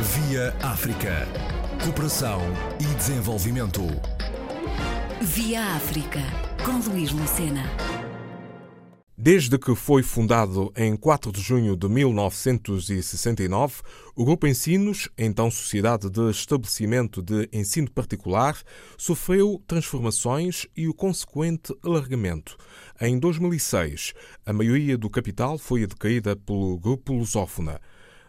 Via África. Cooperação e desenvolvimento. Via África, com Luís Lucena. Desde que foi fundado em 4 de junho de 1969, o Grupo Ensinos, então Sociedade de Estabelecimento de Ensino Particular, sofreu transformações e o consequente alargamento. Em 2006, a maioria do capital foi adquirida pelo Grupo Lusófona.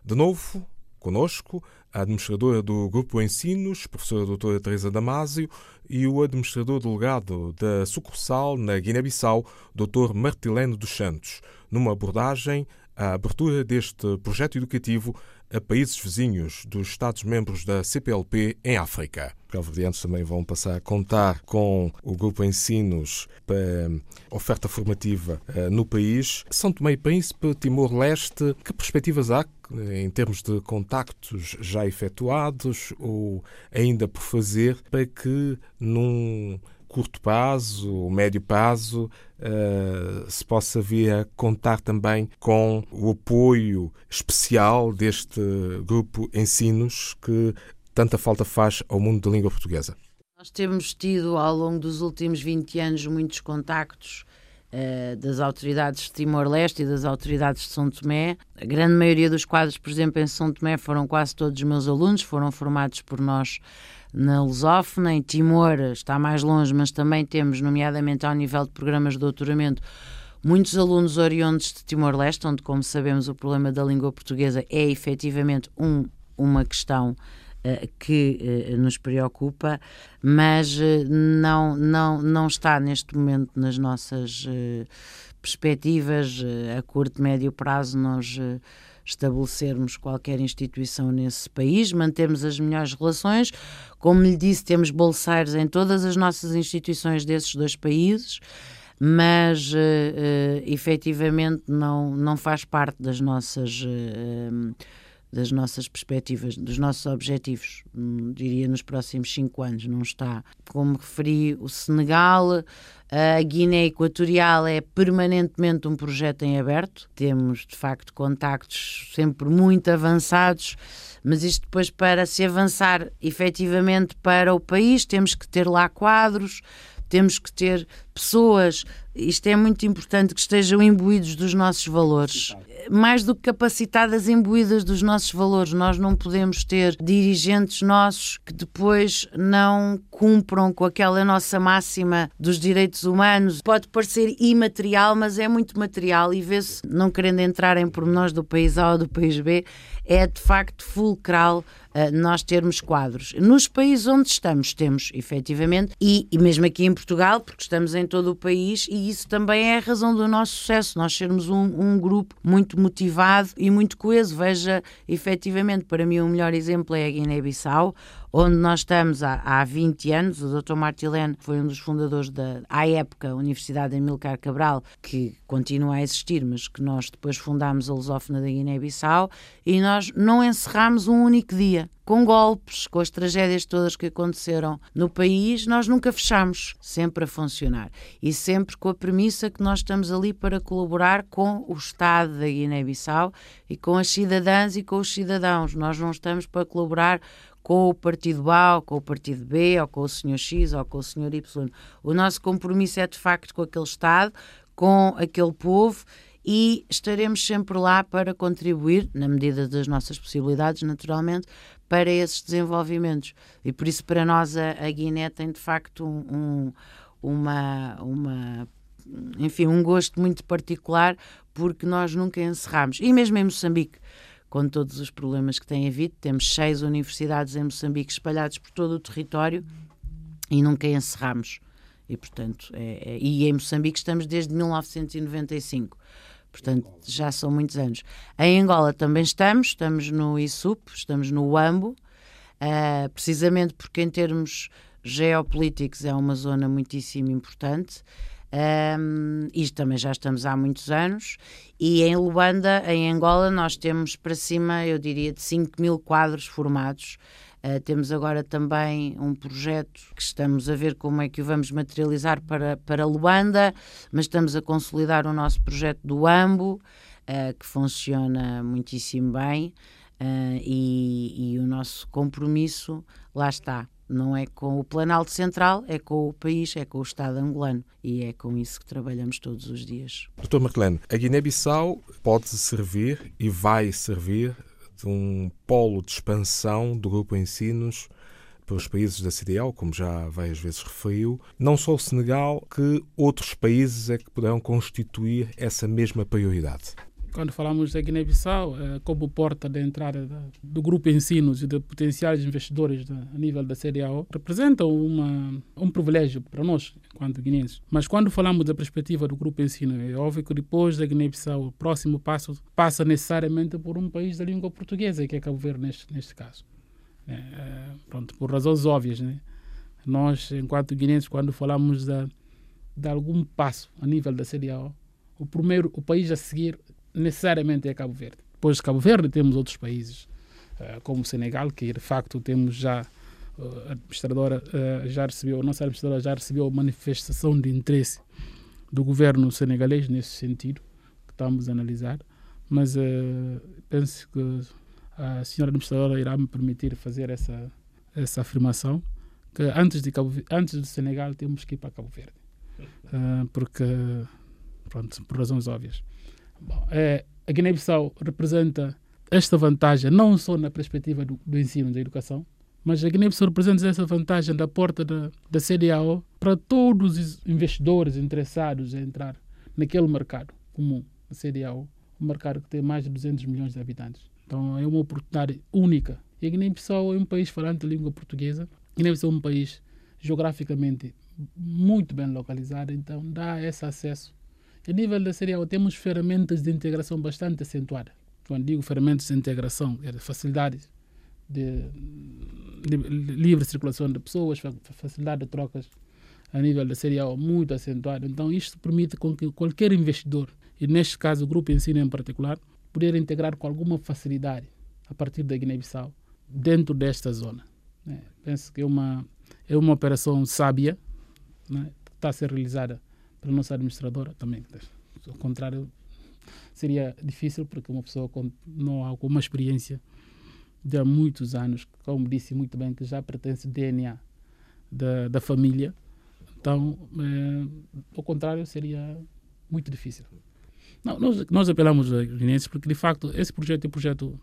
De novo, conosco, a administradora do Grupo Ensinos, professora doutora Teresa Damásio, e o administrador delegado da sucursal na Guiné-Bissau, Dr. Martileno dos Santos, numa abordagem à abertura deste projeto educativo a países vizinhos dos Estados-membros da CPLP em África. Os também vão passar a contar com o Grupo Ensinos para oferta formativa eh, no país. São Tomé e Príncipe, Timor-Leste, que perspectivas há em termos de contactos já efetuados ou ainda por fazer para que num curto prazo, médio prazo, uh, se possa vir a contar também com o apoio especial deste grupo Ensinos que tanta falta faz ao mundo da língua portuguesa. Nós temos tido ao longo dos últimos 20 anos muitos contactos das autoridades de Timor-Leste e das autoridades de São Tomé. A grande maioria dos quadros, por exemplo, em São Tomé foram quase todos meus alunos, foram formados por nós na lusófona, em Timor está mais longe, mas também temos, nomeadamente ao nível de programas de doutoramento, muitos alunos oriundos de Timor-Leste, onde, como sabemos, o problema da língua portuguesa é efetivamente um, uma questão que uh, nos preocupa, mas uh, não, não, não está neste momento nas nossas perspectivas a curto, médio prazo, nós estabelecermos qualquer instituição nesse país, mantemos as melhores relações. Como lhe disse, temos bolseiros em todas as nossas instituições desses dois países, mas uh, uh, efetivamente não, não faz parte das nossas. Uh, das nossas perspectivas, dos nossos objetivos, hum, diria nos próximos cinco anos, não está. Como referi, o Senegal, a Guiné Equatorial é permanentemente um projeto em aberto, temos de facto contactos sempre muito avançados, mas isto depois para se avançar efetivamente para o país, temos que ter lá quadros, temos que ter pessoas, isto é muito importante, que estejam imbuídos dos nossos valores. Mais do que capacitadas, imbuídas dos nossos valores. Nós não podemos ter dirigentes nossos que depois não cumpram com aquela nossa máxima dos direitos humanos. Pode parecer imaterial, mas é muito material e vê-se, não querendo entrar em pormenores do país A ou do país B, é de facto fulcral nós termos quadros. Nos países onde estamos, temos efetivamente, e, e mesmo aqui em Portugal, porque estamos em todo o país, e isso também é a razão do nosso sucesso, nós sermos um, um grupo muito motivado e muito coeso. Veja, efetivamente, para mim o melhor exemplo é a Guiné-Bissau, onde nós estamos há, há 20 anos. O Dr. Martilene foi um dos fundadores da, à época, Universidade Emilcar Cabral, que continua a existir, mas que nós depois fundámos a Lusófona da Guiné-Bissau e nós não encerramos um único dia. Com golpes, com as tragédias todas que aconteceram no país, nós nunca fechamos, sempre a funcionar. E sempre com a premissa que nós estamos ali para colaborar com o Estado da Guiné-Bissau e com as cidadãs e com os cidadãos. Nós não estamos para colaborar com o partido A, ou com o partido B, ou com o senhor X, ou com o senhor Y. O nosso compromisso é de facto com aquele Estado, com aquele povo e estaremos sempre lá para contribuir, na medida das nossas possibilidades, naturalmente, para esses desenvolvimentos. E por isso, para nós, a, a Guiné tem de facto um, um, uma, uma, enfim, um gosto muito particular, porque nós nunca encerramos. E mesmo em Moçambique com todos os problemas que tem havido. Temos seis universidades em Moçambique espalhadas por todo o território e nunca encerramos. E, portanto, é, é, e em Moçambique estamos desde 1995. Portanto, já são muitos anos. Em Angola também estamos, estamos no ISUP, estamos no UAMBO, uh, precisamente porque em termos geopolíticos é uma zona muitíssimo importante. Um, isto também já estamos há muitos anos. E em Luanda, em Angola, nós temos para cima, eu diria, de 5 mil quadros formados. Uh, temos agora também um projeto que estamos a ver como é que o vamos materializar para, para Luanda, mas estamos a consolidar o nosso projeto do AMBO, uh, que funciona muitíssimo bem. Uh, e, e, o nosso compromisso, lá está, não é com o Planalto Central, é com o país, é com o Estado angolano. E é com isso que trabalhamos todos os dias. Doutor Marcelene, a Guiné-Bissau pode servir e vai servir de um polo de expansão do Grupo Ensinos para os países da CDL, como já várias vezes referiu, não só o Senegal, que outros países é que poderão constituir essa mesma prioridade? Quando falamos da Guiné-Bissau, é, como porta de entrada do grupo Ensinos e de potenciais investidores a nível da CDAO, representa uma, um privilégio para nós, enquanto guineenses. Mas quando falamos da perspectiva do grupo Ensino, é óbvio que depois da Guiné-Bissau, o próximo passo passa necessariamente por um país da língua portuguesa, que é Cabo Verde neste, neste caso. É, pronto, por razões óbvias. Né? Nós, enquanto guineenses, quando falamos de, de algum passo a nível da CDAO, o primeiro, o país a seguir necessariamente é Cabo Verde. Depois de Cabo Verde temos outros países, uh, como o Senegal, que de facto temos já uh, a administradora uh, já recebeu, a nossa administradora já recebeu manifestação de interesse do governo senegalês nesse sentido, que estamos a analisar, mas penso que a senhora administradora irá me permitir fazer essa essa afirmação que antes de Cabo, antes do Senegal temos que ir para Cabo Verde, porque pronto, por razões óbvias. Bom, é, a Guiné-Bissau representa esta vantagem não só na perspectiva do, do ensino, da educação, mas a Guiné-Bissau representa essa vantagem da porta da, da CDAO para todos os investidores interessados em entrar naquele mercado comum, a CDAO, um mercado que tem mais de 200 milhões de habitantes. Então é uma oportunidade única. E a Guiné-Bissau é um país falante de língua portuguesa. A Guiné-Bissau é um país geograficamente muito bem localizado, então dá esse acesso a nível da CDAO, temos ferramentas de integração bastante acentuadas. Quando digo ferramentas de integração, é facilidades de, de livre circulação de pessoas, facilidade de trocas a nível da CDAO muito acentuada. Então, isto permite com que qualquer investidor, e neste caso o Grupo Ensino em particular, poder integrar com alguma facilidade a partir da Guiné-Bissau dentro desta zona. É, penso que é uma, é uma operação sábia né, que está a ser realizada para a nossa administradora também. Ao contrário, seria difícil porque uma pessoa com não há uma experiência de há muitos anos, como disse muito bem, que já pertence ao DNA da, da família, então, é, ao contrário, seria muito difícil. Não, nós, nós apelamos aos guineenses porque, de facto, esse projeto é um projeto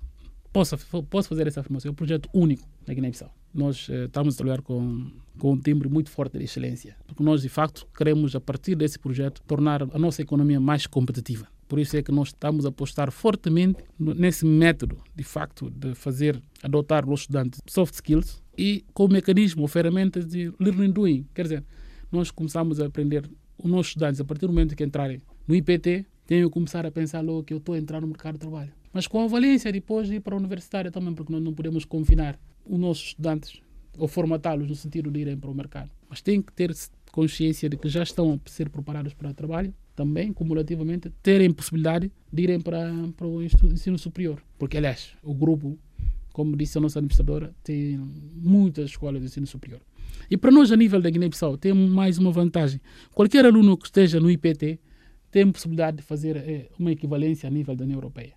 posso, posso fazer essa afirmação, é um projeto único na Guiné-Bissau. Nós eh, estamos a trabalhar com, com um timbre muito forte de excelência, porque nós, de facto, queremos, a partir desse projeto, tornar a nossa economia mais competitiva. Por isso é que nós estamos a apostar fortemente nesse método, de facto, de fazer, adotar os estudantes soft skills e com o mecanismo, ferramentas de learning doing. Quer dizer, nós começamos a aprender os nossos estudantes, a partir do momento que entrarem no IPT, têm que começar a pensar logo que eu estou a entrar no mercado de trabalho mas com a valência depois de ir para a universitária também, porque nós não podemos confinar os nossos estudantes ou formatá-los no sentido de irem para o mercado. Mas têm que ter consciência de que já estão a ser preparados para o trabalho, também, cumulativamente, terem possibilidade de irem para, para o ensino superior. Porque, aliás, o grupo, como disse a nossa administradora, tem muitas escolas de ensino superior. E para nós, a nível da Guiné-Bissau, temos mais uma vantagem. Qualquer aluno que esteja no IPT tem possibilidade de fazer é, uma equivalência a nível da União Europeia.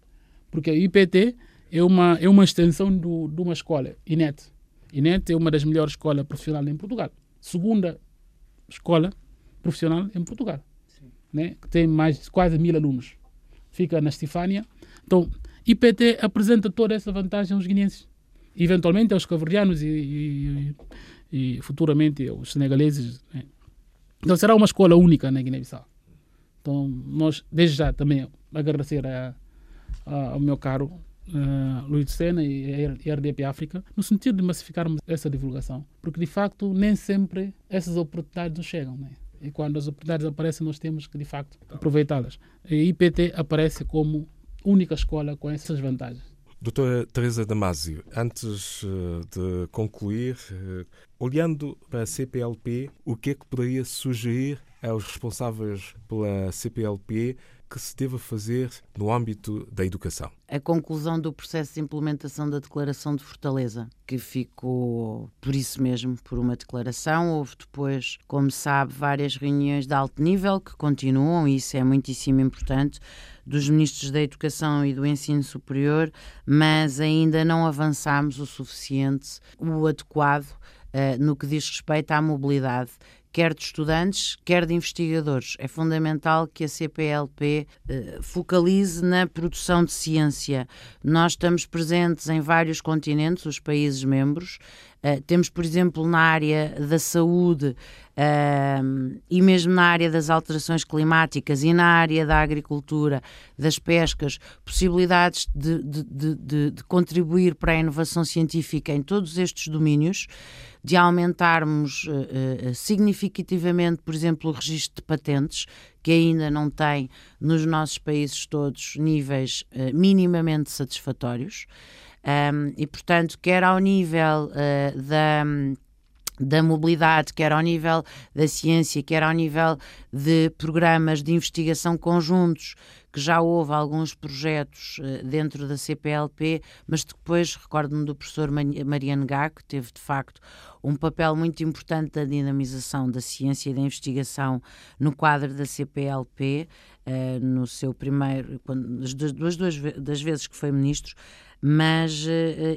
Porque o IPT é uma, é uma extensão do, de uma escola, INET. INET é uma das melhores escolas profissionais em Portugal. Segunda escola profissional em Portugal. Né? Que tem mais de quase mil alunos. Fica na Estifânia. Então, IPT apresenta toda essa vantagem aos guineenses. Eventualmente aos caverdianos e, e, e, futuramente aos senegaleses. Né? Então, será uma escola única na Guiné-Bissau. Então, nós, desde já, também agradecer a ao meu caro uh, Luís Sena e a RDP África, no sentido de massificarmos essa divulgação. Porque, de facto, nem sempre essas oportunidades nos chegam. Né? E quando as oportunidades aparecem, nós temos que, de facto, aproveitá-las. A IPT aparece como única escola com essas vantagens. Doutora Teresa Damasio, antes uh, de concluir, uh, olhando para a CPLP, o que é que poderia sugerir aos responsáveis pela CPLP que se deve fazer no âmbito da educação? A conclusão do processo de implementação da Declaração de Fortaleza, que ficou por isso mesmo, por uma declaração. Houve depois, como sabe, várias reuniões de alto nível que continuam, e isso é muitíssimo importante, dos ministros da Educação e do Ensino Superior, mas ainda não avançámos o suficiente, o adequado, uh, no que diz respeito à mobilidade quer de estudantes, quer de investigadores. É fundamental que a CPLP eh, focalize na produção de ciência. Nós estamos presentes em vários continentes, os países membros. Uh, temos, por exemplo, na área da saúde uh, e mesmo na área das alterações climáticas e na área da agricultura, das pescas, possibilidades de, de, de, de contribuir para a inovação científica em todos estes domínios de aumentarmos uh, significativamente, por exemplo, o registro de patentes, que ainda não tem nos nossos países todos níveis minimamente satisfatórios. Um, e, portanto, quer ao nível da da mobilidade, quer ao nível da ciência, quer ao nível de programas de investigação conjuntos, que já houve alguns projetos uh, dentro da CPLP, mas depois recordo-me do professor Mariano Gá, que teve de facto um papel muito importante da dinamização da ciência e da investigação no quadro da CPLP, uh, eh, no seu primeiro, quando, das duas das vezes que foi ministro, mas uh,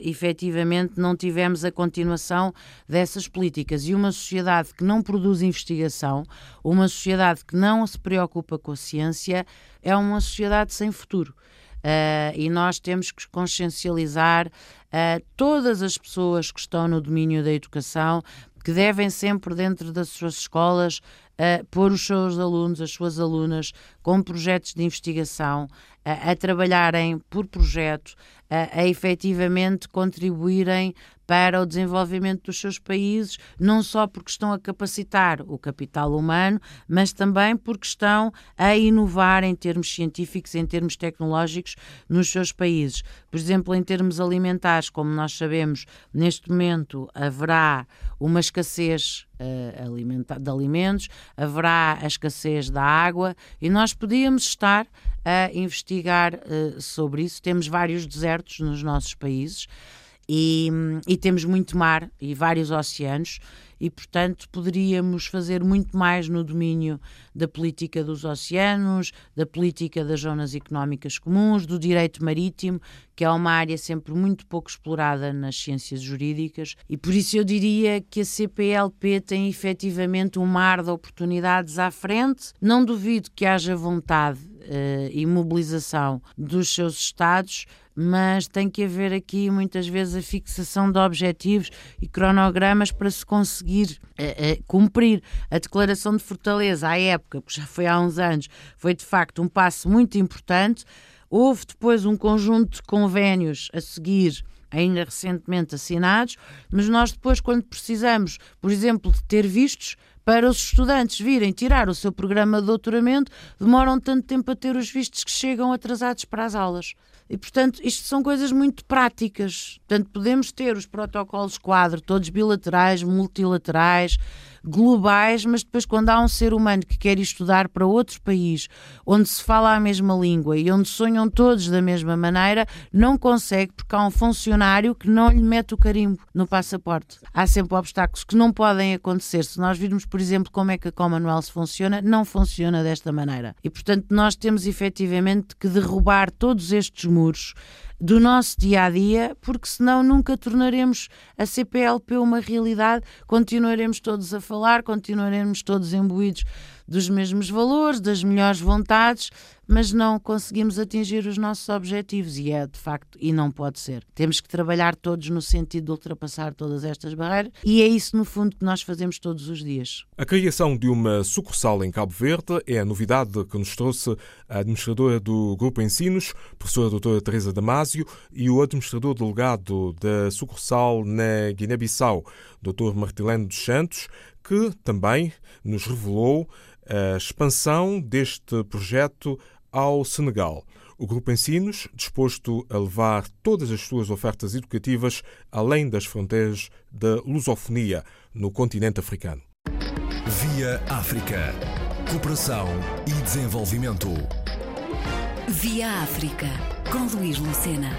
efetivamente não tivemos a continuação dessas políticas. E uma sociedade que não produz investigação, uma sociedade que não se preocupa com a ciência, é uma sociedade sem futuro. Uh, e nós temos que consciencializar uh, todas as pessoas que estão no domínio da educação, que devem sempre, dentro das suas escolas, uh, pôr os seus alunos, as suas alunas, com projetos de investigação, a trabalharem por projeto, a, a efetivamente contribuírem para o desenvolvimento dos seus países, não só porque estão a capacitar o capital humano, mas também porque estão a inovar em termos científicos, em termos tecnológicos nos seus países. Por exemplo, em termos alimentares, como nós sabemos, neste momento haverá uma escassez de alimentos, haverá a escassez da água e nós podíamos estar a investigar uh, sobre isso. Temos vários desertos nos nossos países e, e, temos muito mar e vários oceanos e, portanto, poderíamos fazer muito mais no domínio da política dos oceanos, da política das zonas económicas comuns, do direito marítimo, que é uma área sempre muito pouco explorada nas ciências jurídicas, e por isso eu diria que a CPLP tem efetivamente um mar de oportunidades à frente. Não duvido que haja vontade uh, e mobilização dos seus Estados mas tem que haver aqui muitas vezes a fixação de objetivos e cronogramas para se conseguir uh, uh, cumprir. A declaração de Fortaleza, à época, porque já foi há uns anos, foi de facto um passo muito importante. Houve depois um conjunto de convénios a seguir ainda recentemente assinados, mas nós depois, quando precisamos, por exemplo, de ter vistos para os estudantes virem tirar o seu programa de doutoramento, demoram tanto tempo a ter os vistos que chegam atrasados para as aulas. E, portanto, isto são coisas muito práticas. Portanto, podemos ter os protocolos quadro, todos bilaterais, multilaterais, globais, mas depois, quando há um ser humano que quer estudar para outro país, onde se fala a mesma língua e onde sonham todos da mesma maneira, não consegue porque há um funcionário que não lhe mete o carimbo no passaporte. Há sempre obstáculos que não podem acontecer. Se nós virmos, por exemplo, como é que a Commonwealth funciona, não funciona desta maneira. E, portanto, nós temos efetivamente que derrubar todos estes muros do nosso dia a dia, porque senão nunca tornaremos a CPLP uma realidade, continuaremos todos a falar, continuaremos todos imbuídos dos mesmos valores, das melhores vontades, mas não conseguimos atingir os nossos objetivos e é de facto e não pode ser. Temos que trabalhar todos no sentido de ultrapassar todas estas barreiras e é isso no fundo que nós fazemos todos os dias. A criação de uma sucursal em Cabo Verde é a novidade que nos trouxe a administradora do Grupo Ensinos, professora doutora Teresa Damasio, e o administrador delegado da sucursal na Guiné-Bissau, doutor Martilene dos Santos, que também nos revelou a expansão deste projeto ao Senegal. O Grupo Ensinos, disposto a levar todas as suas ofertas educativas além das fronteiras da lusofonia no continente africano. Via África. Cooperação e desenvolvimento. Via África, com Luís Lucena.